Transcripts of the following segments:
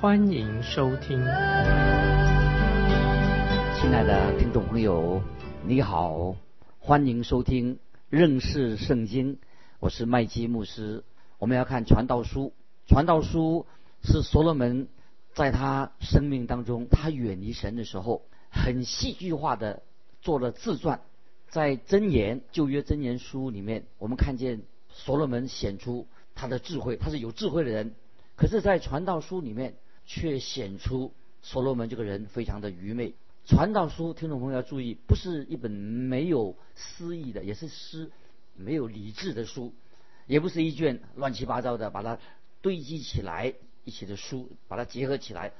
欢迎收听。亲爱的听众朋友，你好，欢迎收听认识圣经，我是麦基牧师。我们要看传道书，传道书是所罗门在他生命当中，他远离神的时候，很戏剧化的做了自传。在箴言旧约箴言书里面，我们看见所罗门显出他的智慧，他是有智慧的人。可是，在传道书里面，却显出所罗门这个人非常的愚昧。传道书，听众朋友要注意，不是一本没有诗意的，也是诗没有理智的书。也不是一卷乱七八糟的，把它堆积起来一起的书，把它结合起来。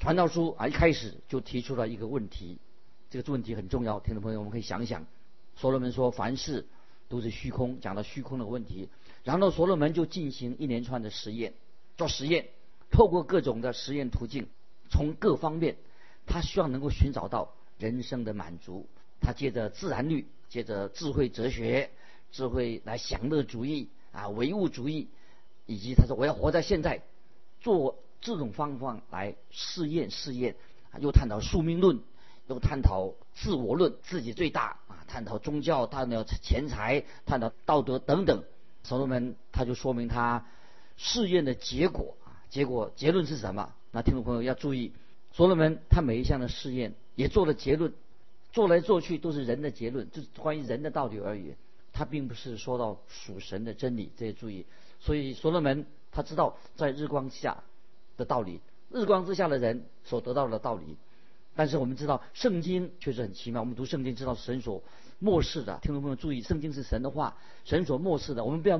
传道书啊，一开始就提出了一个问题，这个问题很重要，听众朋友，我们可以想想。所罗门说，凡事都是虚空，讲到虚空的问题。然后所罗门就进行一连串的实验，做实验，透过各种的实验途径，从各方面，他希望能够寻找到人生的满足。他借着自然律，借着智慧哲学，智慧来享乐主义。啊，唯物主义，以及他说我要活在现在，做这种方法来试验试验，又探讨宿命论，又探讨自我论，自己最大啊，探讨宗教，探讨钱财，探讨道德等等。所罗门他就说明他试验的结果，结果结论是什么？那听众朋友要注意，所罗门他每一项的试验也做了结论，做来做去都是人的结论，就是关于人的道理而已。他并不是说到属神的真理，这些注意。所以所罗门他知道在日光下的道理，日光之下的人所得到的道理。但是我们知道圣经确实很奇妙，我们读圣经知道神所漠视的。听众朋友注意，圣经是神的话，神所漠视的。我们不要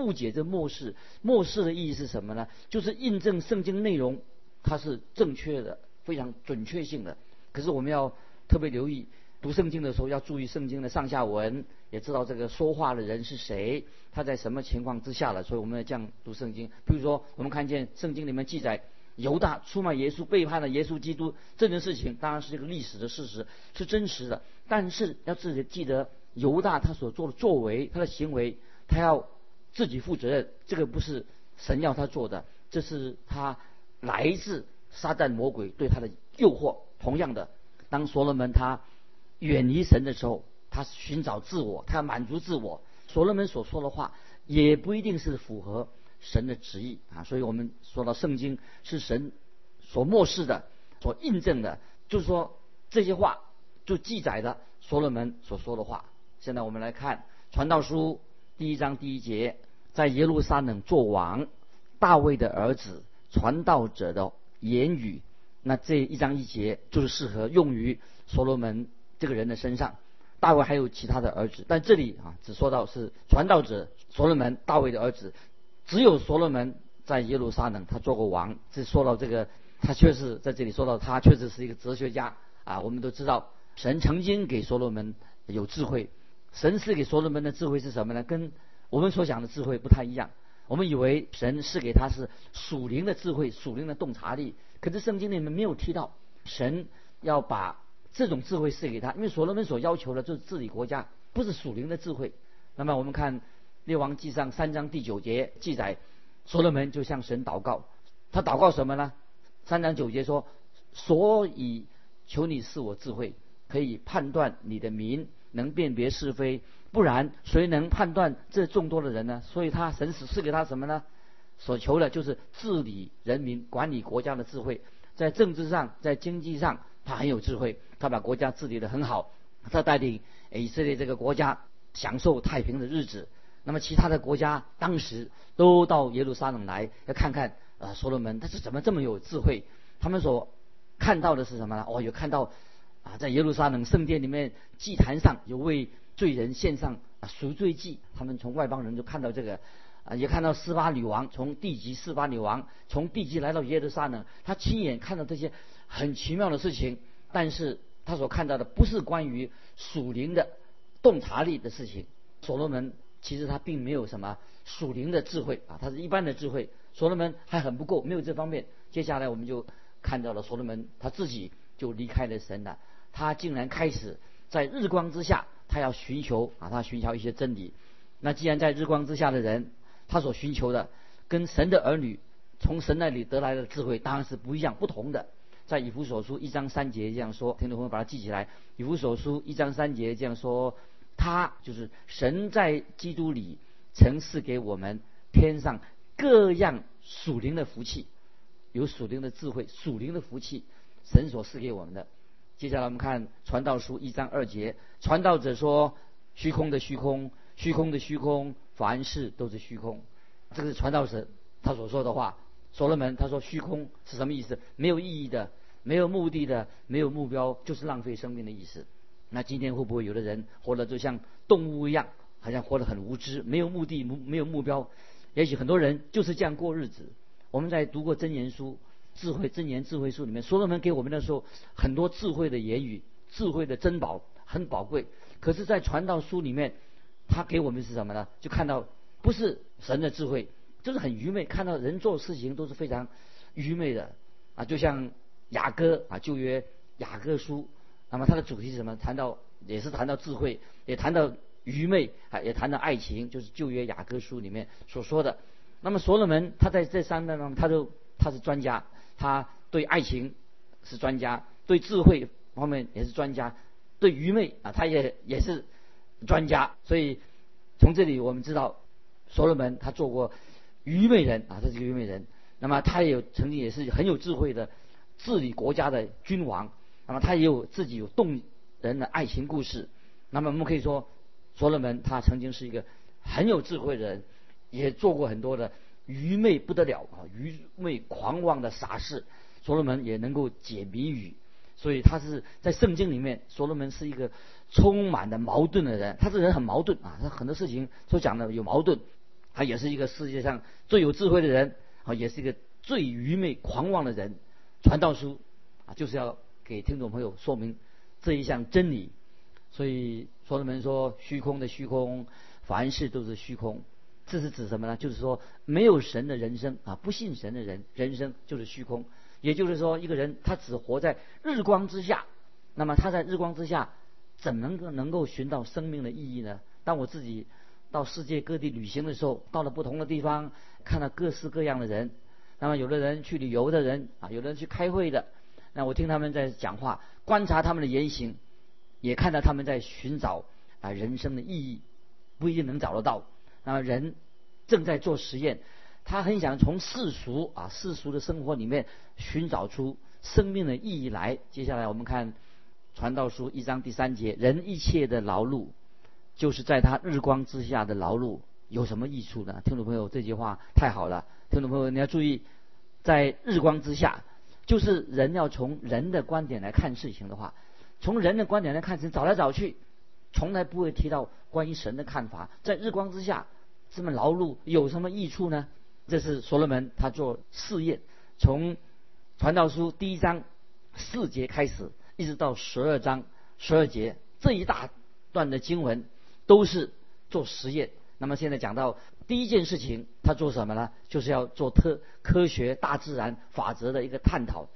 误解这末世，末世的意义是什么呢？就是印证圣经内容它是正确的，非常准确性的。可是我们要特别留意。读圣经的时候要注意圣经的上下文，也知道这个说话的人是谁，他在什么情况之下了。所以我们要这样读圣经。比如说，我们看见圣经里面记载犹大出卖耶稣、背叛了耶稣基督这件事情，当然是一个历史的事实，是真实的。但是要自己记得，犹大他所做的作为、他的行为，他要自己负责任。这个不是神要他做的，这是他来自撒旦魔鬼对他的诱惑。同样的，当所罗门他。远离神的时候，他寻找自我，他要满足自我。所罗门所说的话也不一定是符合神的旨意啊。所以我们说到圣经是神所漠视的、所印证的，就是说这些话就记载的所罗门所说的话。现在我们来看传道书第一章第一节，在耶路撒冷做王，大卫的儿子传道者的言语，那这一章一节就是适合用于所罗门。这个人的身上，大卫还有其他的儿子，但这里啊只说到是传道者所罗门，大卫的儿子，只有所罗门在耶路撒冷他做过王。这说到这个，他确实在这里说到他确实是一个哲学家啊。我们都知道，神曾经给所罗门有智慧，神赐给所罗门的智慧是什么呢？跟我们所讲的智慧不太一样。我们以为神赐给他是属灵的智慧、属灵的洞察力，可是圣经里面没有提到神要把。这种智慧赐给他，因为所罗门所要求的就是治理国家，不是属灵的智慧。那么我们看《列王纪上》三章第九节记载，所罗门就向神祷告，他祷告什么呢？三章九节说：“所以求你赐我智慧，可以判断你的民，能辨别是非。不然，谁能判断这众多的人呢？”所以他神使赐给他什么呢？所求的就是治理人民、管理国家的智慧，在政治上，在经济上。他很有智慧，他把国家治理得很好，他带领以色列这个国家享受太平的日子。那么其他的国家当时都到耶路撒冷来，要看看啊，所罗门他是怎么这么有智慧？他们所看到的是什么呢？哦，有看到啊，在耶路撒冷圣殿里面祭坛上有为罪人献上赎罪祭，他们从外邦人就看到这个。啊，也看到斯巴女王从地级斯巴女王从地级来到耶路撒冷，他亲眼看到这些很奇妙的事情，但是他所看到的不是关于属灵的洞察力的事情。所罗门其实他并没有什么属灵的智慧啊，他是一般的智慧。所罗门还很不够，没有这方面。接下来我们就看到了所罗门他自己就离开了神了，他竟然开始在日光之下，他要寻求啊，他寻求一些真理。那既然在日光之下的人，他所寻求的跟神的儿女从神那里得来的智慧当然是不一样、不同的。在以弗所书一章三节这样说，听众朋友把它记起来。以弗所书一章三节这样说，他就是神在基督里曾赐给我们天上各样属灵的福气，有属灵的智慧、属灵的福气，神所赐给我们的。接下来我们看传道书一章二节，传道者说：虚空的虚空，虚空的虚空，凡事都是虚空。这个是传道者他所说的话。所罗门他说：虚空是什么意思？没有意义的。没有目的的，没有目标，就是浪费生命的意思。那今天会不会有的人活得就像动物一样，好像活得很无知，没有目的，没没有目标？也许很多人就是这样过日子。我们在读过真言书、智慧真言智慧书里面，所罗门给我们的时候，很多智慧的言语、智慧的珍宝很宝贵。可是，在传道书里面，他给我们是什么呢？就看到不是神的智慧，就是很愚昧，看到人做事情都是非常愚昧的啊，就像。雅歌啊，旧约雅歌书，那么它的主题是什么？谈到也是谈到智慧，也谈到愚昧啊，也谈到爱情，就是旧约雅歌书里面所说的。那么所罗门他在这三段中，他都他是专家，他对爱情是专家，对智慧方面也是专家，对愚昧啊，他也也是专家。所以从这里我们知道，所罗门他做过愚昧人啊，他是个愚昧人。那么他也有曾经也是很有智慧的。治理国家的君王，那么他也有自己有动人的爱情故事。那么我们可以说，所罗门他曾经是一个很有智慧的人，也做过很多的愚昧不得了啊，愚昧狂妄的傻事。所罗门也能够解谜语，所以他是在圣经里面，所罗门是一个充满的矛盾的人。他这人很矛盾啊，他很多事情所讲的有矛盾。他也是一个世界上最有智慧的人啊，也是一个最愚昧狂妄的人。传道书啊，就是要给听众朋友说明这一项真理。所以所罗门说：“虚空的虚空，凡事都是虚空。”这是指什么呢？就是说，没有神的人生啊，不信神的人，人生就是虚空。也就是说，一个人他只活在日光之下，那么他在日光之下怎能够能够寻到生命的意义呢？当我自己到世界各地旅行的时候，到了不同的地方，看到各式各样的人。那么有的人去旅游的人啊，有的人去开会的，那我听他们在讲话，观察他们的言行，也看到他们在寻找啊人生的意义，不一定能找得到。那么人正在做实验，他很想从世俗啊世俗的生活里面寻找出生命的意义来。接下来我们看传道书一章第三节，人一切的劳碌，就是在他日光之下的劳碌，有什么益处呢？听众朋友，这句话太好了。听众朋友，你要注意，在日光之下，就是人要从人的观点来看事情的话，从人的观点来看事情，找来找去，从来不会提到关于神的看法。在日光之下这么劳碌有什么益处呢？这是所罗门他做试验，从传道书第一章四节开始，一直到十二章十二节这一大段的经文都是做实验。那么现在讲到。第一件事情，他做什么呢？就是要做特科学、大自然法则的一个探讨。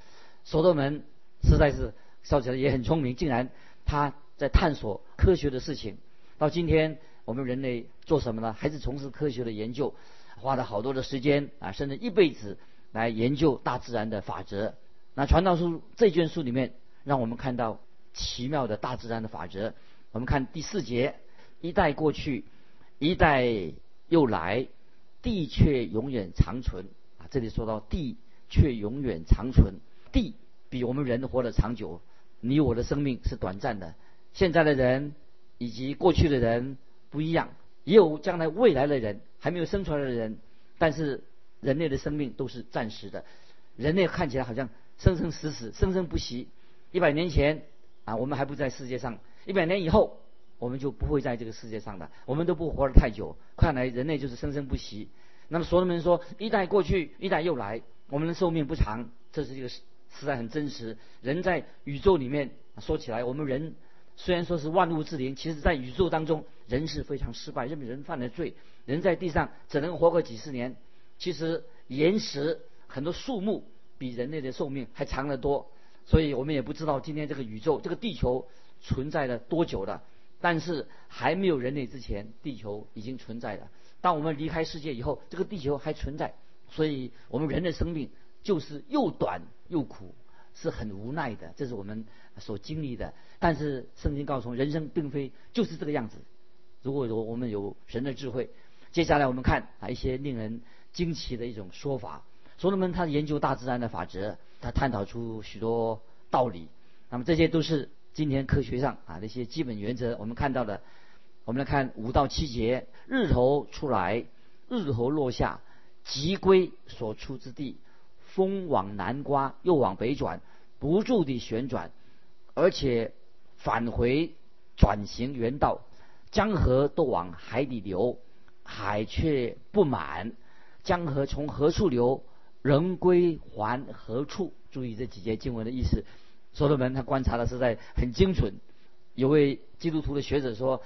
所罗门实在是笑起来也很聪明，竟然他在探索科学的事情。到今天，我们人类做什么呢？还是从事科学的研究，花了好多的时间啊，甚至一辈子来研究大自然的法则。那传道书这卷书里面，让我们看到奇妙的大自然的法则。我们看第四节，一代过去，一代。又来，地却永远长存啊！这里说到地却永远长存，地比我们人活得长久。你我的生命是短暂的，现在的人以及过去的人不一样，也有将来未来的人还没有生出来的人，但是人类的生命都是暂时的。人类看起来好像生生死死，生生不息。一百年前啊，我们还不在世界上；一百年以后。我们就不会在这个世界上的，我们都不活得太久。看来人类就是生生不息。那么所罗门说，一代过去，一代又来，我们的寿命不长，这是一个实在很真实。人在宇宙里面说起来，我们人虽然说是万物之灵，其实在宇宙当中，人是非常失败，认为人犯了罪，人在地上只能活个几十年。其实岩石很多树木比人类的寿命还长得多，所以我们也不知道今天这个宇宙这个地球存在了多久了。但是还没有人类之前，地球已经存在了。当我们离开世界以后，这个地球还存在。所以，我们人的生命就是又短又苦，是很无奈的。这是我们所经历的。但是，圣经告诉我们，人生并非就是这个样子。如果有我们有神的智慧，接下来我们看啊一些令人惊奇的一种说法。所罗门他研究大自然的法则，他探讨出许多道理。那么这些都是。今天科学上啊，那些基本原则，我们看到的，我们来看五到七节：日头出来，日头落下，即归所出之地；风往南刮，又往北转，不住地旋转，而且返回转型原道。江河都往海底流，海却不满。江河从何处流，仍归还何处？注意这几节经文的意思。所罗门他观察的是在很精准。有位基督徒的学者说：“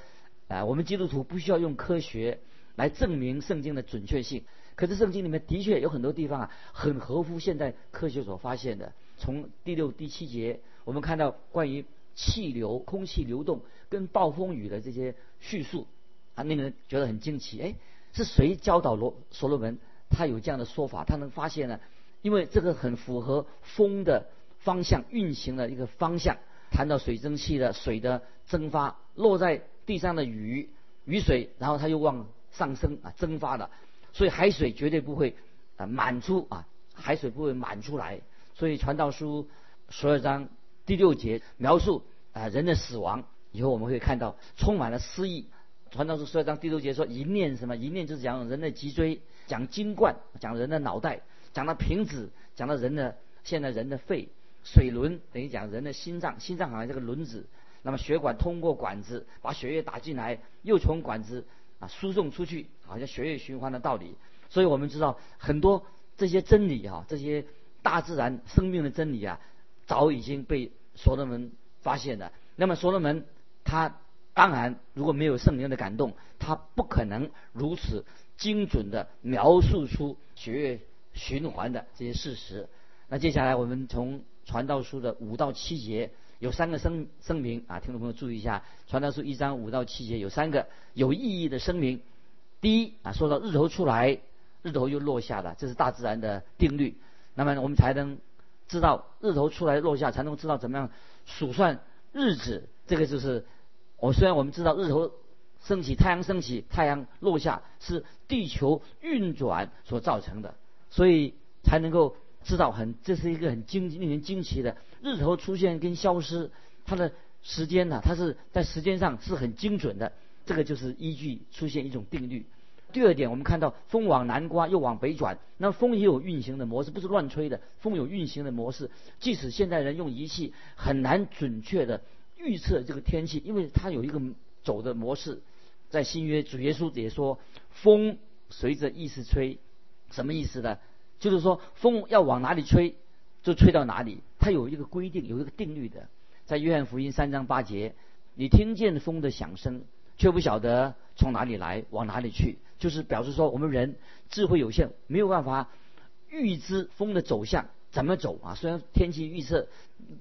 啊，我们基督徒不需要用科学来证明圣经的准确性。可是圣经里面的确有很多地方啊，很合乎现在科学所发现的。从第六、第七节，我们看到关于气流、空气流动跟暴风雨的这些叙述，啊，令人觉得很惊奇。哎，是谁教导罗所罗门他有这样的说法？他能发现呢？因为这个很符合风的。”方向运行的一个方向，谈到水蒸气的水的蒸发，落在地上的雨雨水，然后它又往上升啊蒸发的，所以海水绝对不会啊满出啊，海水不会满出来。所以传道书十二章第六节描述啊人的死亡以后，我们会看到充满了诗意。传道书十二章第六节说一念什么？一念就是讲人的脊椎，讲筋冠，讲人的脑袋，讲到瓶子，讲到人的现在人的肺。水轮等于讲人的心脏，心脏好像这个轮子，那么血管通过管子把血液打进来，又从管子啊输送出去，好像血液循环的道理。所以我们知道很多这些真理哈，这些大自然生命的真理啊，早已经被所罗门发现了。那么所罗门他当然如果没有圣灵的感动，他不可能如此精准的描述出血液循环的这些事实。那接下来我们从传道书的五到七节有三个声声明啊，听众朋友注意一下，传道书一章五到七节有三个有意义的声明。第一啊，说到日头出来，日头又落下了，这是大自然的定律。那么我们才能知道日头出来落下，才能知道怎么样数算日子。这个就是我虽然我们知道日头升起、太阳升起、太阳落下是地球运转所造成的，所以才能够。知道很，这是一个很惊令人惊奇的日头出现跟消失，它的时间呢，它是在时间上是很精准的。这个就是依据出现一种定律。第二点，我们看到风往南刮又往北转，那风也有运行的模式，不是乱吹的。风有运行的模式，即使现代人用仪器很难准确的预测这个天气，因为它有一个走的模式。在新约主耶稣也说，风随着意思吹，什么意思呢？就是说，风要往哪里吹，就吹到哪里。它有一个规定，有一个定律的。在约翰福音三章八节，你听见风的响声，却不晓得从哪里来，往哪里去，就是表示说，我们人智慧有限，没有办法预知风的走向怎么走啊。虽然天气预测，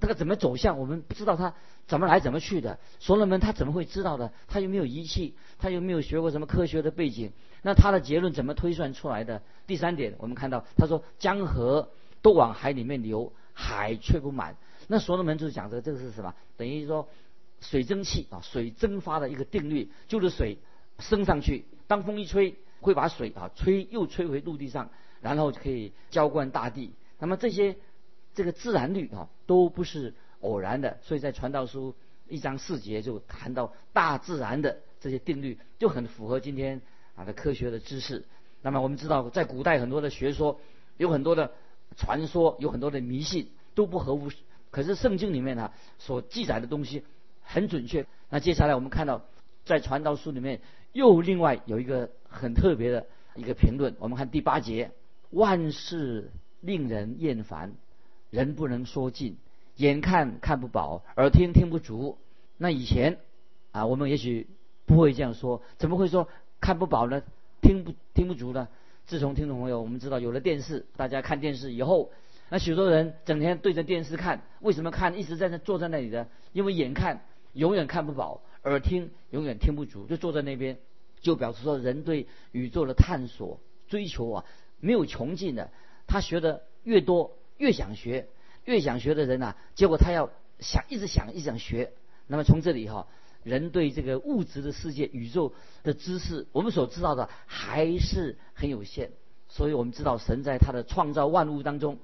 这个怎么走向，我们不知道它怎么来怎么去的。所罗门他怎么会知道的？他又没有仪器，他又没有学过什么科学的背景。那他的结论怎么推算出来的？第三点，我们看到他说江河都往海里面流，海却不满。那所罗门就讲这个，这个是什么？等于说水蒸气啊，水蒸发的一个定律，就是水升上去，当风一吹，会把水啊吹又吹回陆地上，然后就可以浇灌大地。那么这些这个自然律啊，都不是偶然的。所以在传道书一章四节就谈到大自然的这些定律，就很符合今天。啊，的科学的知识。那么我们知道，在古代很多的学说，有很多的传说，有很多的迷信，都不合乎。可是圣经里面呢，所记载的东西很准确。那接下来我们看到，在传道书里面又另外有一个很特别的一个评论。我们看第八节：万事令人厌烦，人不能说尽，眼看看不饱，耳听听不足。那以前啊，我们也许不会这样说，怎么会说看不饱呢？听不听不足呢？自从听众朋友我们知道有了电视，大家看电视以后，那许多人整天对着电视看，为什么看？一直在那坐在那里的，因为眼看永远看不饱，耳听永远听不足，就坐在那边，就表示说人对宇宙的探索追求啊没有穷尽的。他学的越多，越想学，越想学的人呐，结果他要想一直想一直想学。那么从这里哈，人对这个物质的世界、宇宙的知识，我们所知道的还是很有限。所以我们知道，神在他的创造万物当中，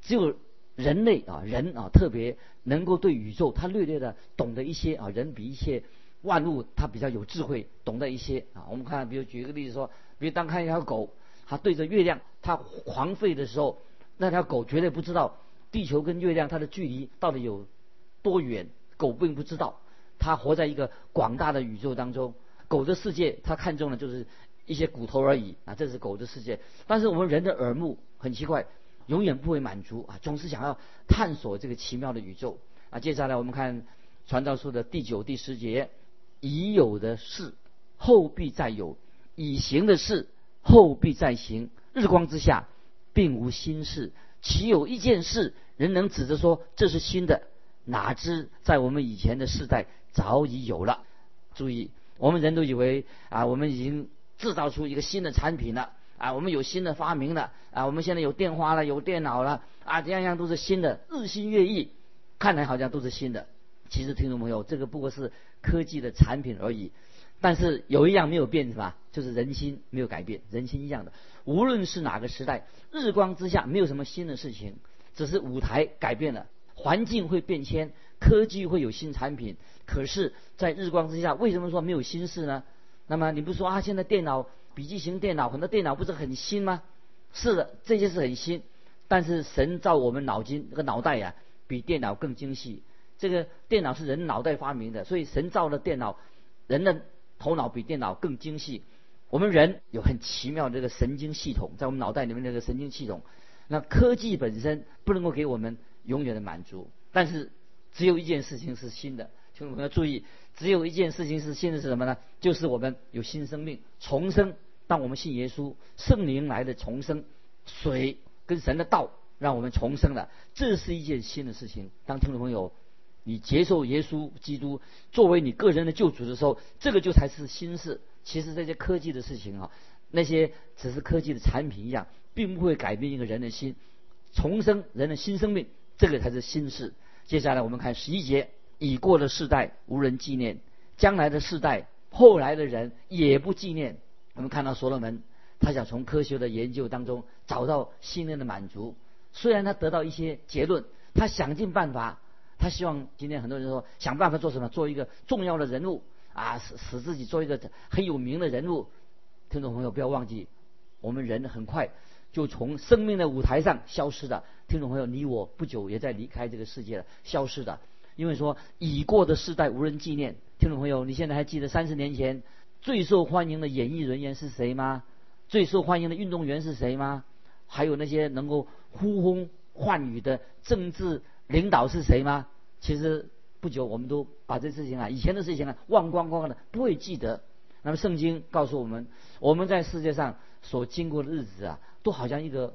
只有人类啊，人啊，特别能够对宇宙他略略的懂得一些啊，人比一些万物他比较有智慧，懂得一些啊。我们看，比如举一个例子说，比如当看一条狗，它对着月亮，它狂吠的时候，那条狗绝对不知道地球跟月亮它的距离到底有多远。狗并不知道，它活在一个广大的宇宙当中。狗的世界，它看中的就是一些骨头而已啊，这是狗的世界。但是我们人的耳目很奇怪，永远不会满足啊，总是想要探索这个奇妙的宇宙啊。接下来我们看《传道书》的第九、第十节：已有的事，后必再有；已行的事，后必再行。日光之下，并无新事。岂有一件事，人能指着说这是新的？哪知在我们以前的世代早已有了。注意，我们人都以为啊，我们已经制造出一个新的产品了啊，我们有新的发明了啊，我们现在有电话了，有电脑了啊，这样样都是新的，日新月异，看来好像都是新的。其实听众朋友，这个不过是科技的产品而已。但是有一样没有变，是吧？就是人心没有改变，人心一样的。无论是哪个时代，日光之下没有什么新的事情，只是舞台改变了。环境会变迁，科技会有新产品，可是，在日光之下，为什么说没有新事呢？那么你不说啊？现在电脑、笔记型电脑，很多电脑不是很新吗？是的，这些是很新，但是神造我们脑筋这个脑袋呀，比电脑更精细。这个电脑是人脑袋发明的，所以神造的电脑，人的头脑比电脑更精细。我们人有很奇妙的这个神经系统，在我们脑袋里面那个神经系统，那科技本身不能够给我们。永远的满足，但是只有一件事情是新的，听众朋友注意，只有一件事情是新的是什么呢？就是我们有新生命重生。当我们信耶稣，圣灵来的重生，水跟神的道让我们重生了，这是一件新的事情。当听众朋友你接受耶稣基督作为你个人的救主的时候，这个就才是新事。其实这些科技的事情啊，那些只是科技的产品一样，并不会改变一个人的心，重生人的新生命。这个才是新事。接下来我们看十一节：已过的世代无人纪念，将来的世代后来的人也不纪念。我们看到所罗门，他想从科学的研究当中找到心灵的满足。虽然他得到一些结论，他想尽办法，他希望今天很多人说想办法做什么，做一个重要的人物啊，使使自己做一个很有名的人物。听众朋友不要忘记，我们人很快。就从生命的舞台上消失的，听众朋友，你我不久也在离开这个世界了，消失的。因为说已过的世代无人纪念，听众朋友，你现在还记得三十年前最受欢迎的演艺人员是谁吗？最受欢迎的运动员是谁吗？还有那些能够呼风唤雨的政治领导是谁吗？其实不久我们都把这事情啊，以前的事情啊忘光光的，不会记得。那么圣经告诉我们，我们在世界上所经过的日子啊。都好像一个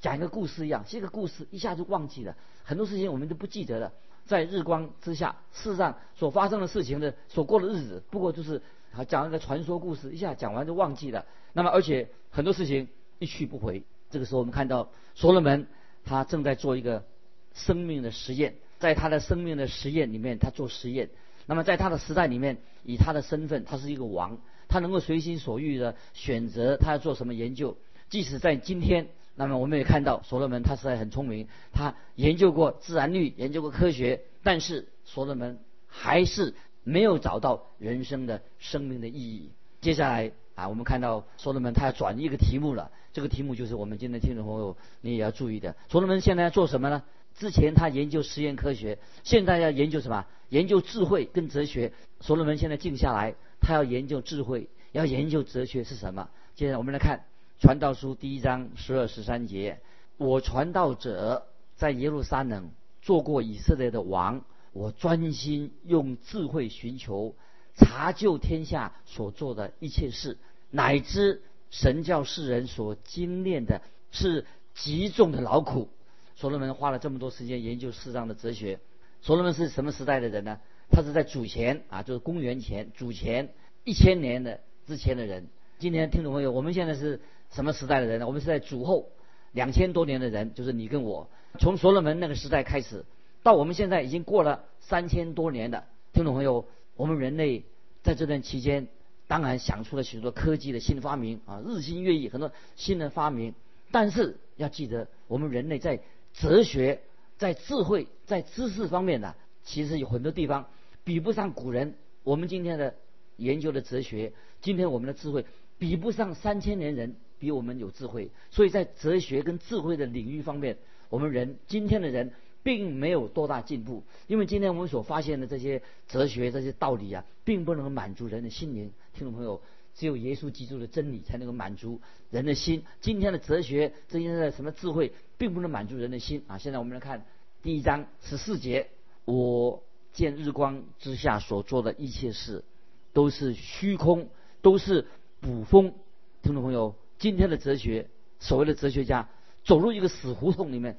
讲一个故事一样，是一个故事，一下就忘记了很多事情，我们都不记得了。在日光之下，世上所发生的事情的所过的日子，不过就是啊讲一个传说故事，一下讲完就忘记了。那么而且很多事情一去不回。这个时候我们看到所罗门他正在做一个生命的实验，在他的生命的实验里面，他做实验。那么在他的时代里面，以他的身份，他是一个王，他能够随心所欲的选择他要做什么研究。即使在今天，那么我们也看到所罗门他实在很聪明，他研究过自然律，研究过科学，但是所罗门还是没有找到人生的生命的意义。接下来啊，我们看到所罗门他要转一个题目了，这个题目就是我们今天听众朋友你也要注意的。所罗门现在要做什么呢？之前他研究实验科学，现在要研究什么？研究智慧跟哲学。所罗门现在静下来，他要研究智慧，要研究哲学是什么？接着我们来看。传道书第一章十二十三节，我传道者在耶路撒冷做过以色列的王，我专心用智慧寻求，查究天下所做的一切事，乃知神教世人所精炼的是极重的劳苦。所罗门花了这么多时间研究世上的哲学。所罗门是什么时代的人呢？他是在主前啊，就是公元前主前一千年的之前的人。今天听众朋友，我们现在是什么时代的人呢？我们是在主后两千多年的人，就是你跟我。从所罗门那个时代开始，到我们现在已经过了三千多年的听众朋友，我们人类在这段期间，当然想出了许多科技的新发明啊，日新月异，很多新的发明。但是要记得，我们人类在哲学、在智慧、在知识方面呢，其实有很多地方比不上古人。我们今天的研究的哲学，今天我们的智慧。比不上三千年人比我们有智慧，所以在哲学跟智慧的领域方面，我们人今天的人并没有多大进步。因为今天我们所发现的这些哲学、这些道理啊，并不能满足人的心灵。听众朋友，只有耶稣基督的真理才能够满足人的心。今天的哲学、今天的什么智慧，并不能满足人的心啊！现在我们来看第一章十四节：我见日光之下所做的一切事，都是虚空，都是。捕风，听众朋友，今天的哲学，所谓的哲学家走入一个死胡同里面，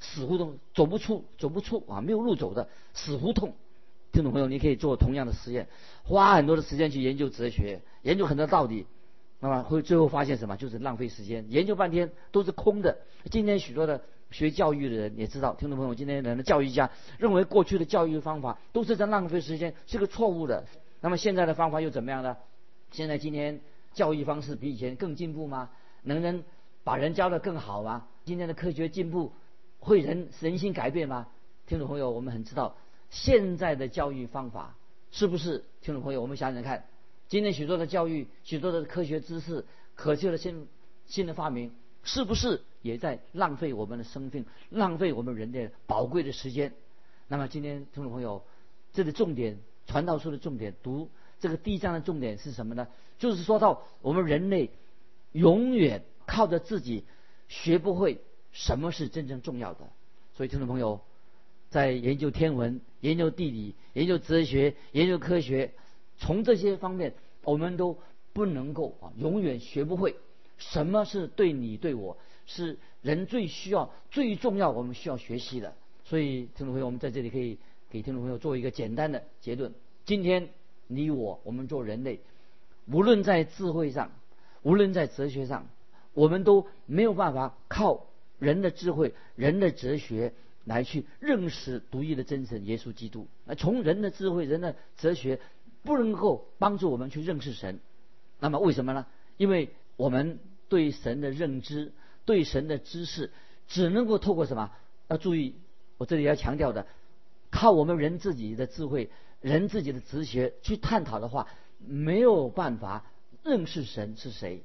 死胡同走不出，走不出啊，没有路走的死胡同。听众朋友，你可以做同样的实验，花很多的时间去研究哲学，研究很多道理，那么会最后发现什么？就是浪费时间，研究半天都是空的。今天许多的学教育的人也知道，听众朋友，今天人的教育家认为过去的教育方法都是在浪费时间，是个错误的。那么现在的方法又怎么样呢？现在今天。教育方式比以前更进步吗？能不能把人教得更好吗？今天的科学进步会人人心改变吗？听众朋友，我们很知道现在的教育方法是不是？听众朋友，我们想想看，今天许多的教育、许多的科学知识、可笑的新新的发明，是不是也在浪费我们的生命、浪费我们人的宝贵的时间？那么今天听众朋友，这个重点传道书的重点读。这个第一章的重点是什么呢？就是说到我们人类永远靠着自己学不会什么是真正重要的。所以听众朋友，在研究天文、研究地理、研究哲学、研究科学，从这些方面，我们都不能够啊永远学不会什么是对你对我是人最需要、最重要我们需要学习的。所以听众朋友，我们在这里可以给听众朋友做一个简单的结论：今天。你我，我们做人类，无论在智慧上，无论在哲学上，我们都没有办法靠人的智慧、人的哲学来去认识独一的真神耶稣基督。那从人的智慧、人的哲学不能够帮助我们去认识神。那么为什么呢？因为我们对神的认知、对神的知识，只能够透过什么？要注意，我这里要强调的，靠我们人自己的智慧。人自己的直觉去探讨的话，没有办法认识神是谁，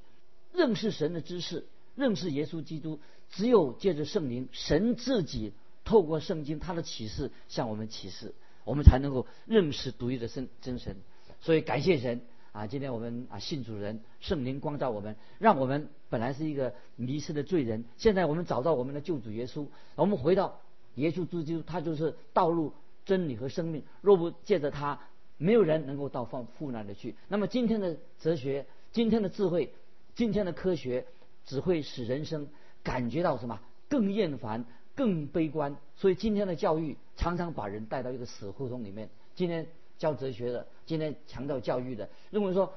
认识神的知识，认识耶稣基督，只有借着圣灵，神自己透过圣经他的启示向我们启示，我们才能够认识独一的真真神。所以感谢神啊！今天我们啊信主人，圣灵光照我们，让我们本来是一个迷失的罪人，现在我们找到我们的救主耶稣，我们回到耶稣基督，他就是道路。真理和生命，若不借着它，没有人能够到放父那里去。那么今天的哲学，今天的智慧，今天的科学，只会使人生感觉到什么？更厌烦，更悲观。所以今天的教育常常把人带到一个死胡同里面。今天教哲学的，今天强调教育的，认为说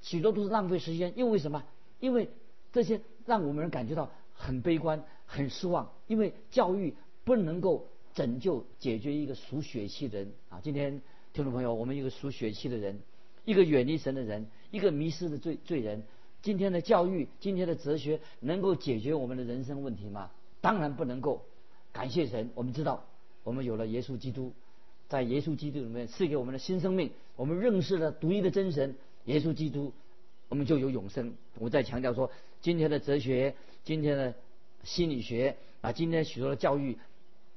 许多都是浪费时间。因为什么？因为这些让我们人感觉到很悲观、很失望。因为教育不能够。拯救、解决一个属血气的人啊！今天听众朋友，我们一个属血气的人，一个远离神的人，一个迷失的罪罪人。今天的教育、今天的哲学，能够解决我们的人生问题吗？当然不能够。感谢神，我们知道，我们有了耶稣基督，在耶稣基督里面赐给我们的新生命，我们认识了独一的真神耶稣基督，我们就有永生。我再强调说，今天的哲学、今天的心理学啊，今天许多的教育。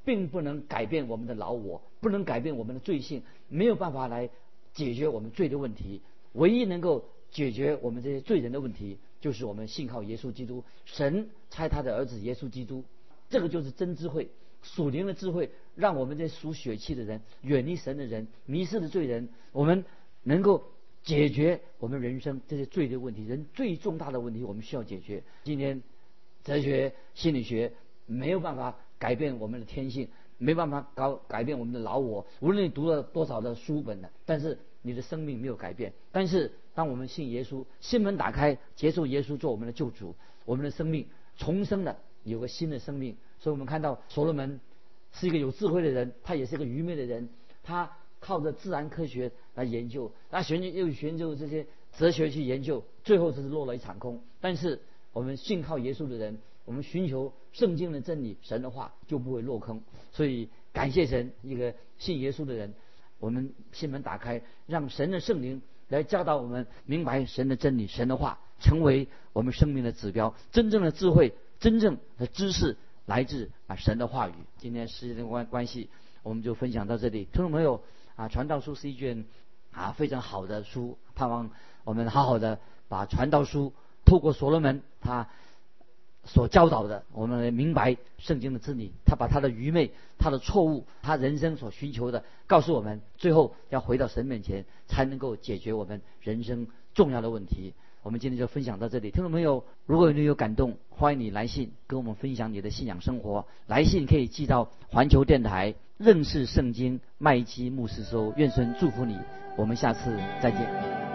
并不能改变我们的老我，不能改变我们的罪性，没有办法来解决我们罪的问题。唯一能够解决我们这些罪人的问题，就是我们信靠耶稣基督，神差他的儿子耶稣基督，这个就是真智慧。属灵的智慧，让我们这属血气的人、远离神的人、迷失的罪人，我们能够解决我们人生这些罪的问题。人最重大的问题，我们需要解决。今天哲学、心理学没有办法改变我们的天性，没办法搞改变我们的老我。无论你读了多少的书本的，但是你的生命没有改变。但是当我们信耶稣，心门打开，接受耶稣做我们的救主，我们的生命重生了，有个新的生命。所以我们看到所罗门是一个有智慧的人，他也是一个愚昧的人。他靠着自然科学来研究，那学又研究这些哲学去研究，最后只是落了一场空。但是我们信靠耶稣的人，我们寻求圣经的真理、神的话，就不会落坑。所以感谢神，一个信耶稣的人，我们心门打开，让神的圣灵来教导我们明白神的真理、神的话，成为我们生命的指标。真正的智慧、真正的知识。来自啊神的话语。今天时间的关关系，我们就分享到这里。听众朋友啊，传道书是一卷啊非常好的书，盼望我们好好的把传道书透过所罗门他所教导的，我们明白圣经的真理。他把他的愚昧、他的错误、他人生所寻求的告诉我们，最后要回到神面前，才能够解决我们人生重要的问题。我们今天就分享到这里，听众朋友，如果你有感动，欢迎你来信跟我们分享你的信仰生活。来信可以寄到环球电台认识圣经麦基牧师收。愿神祝福你，我们下次再见。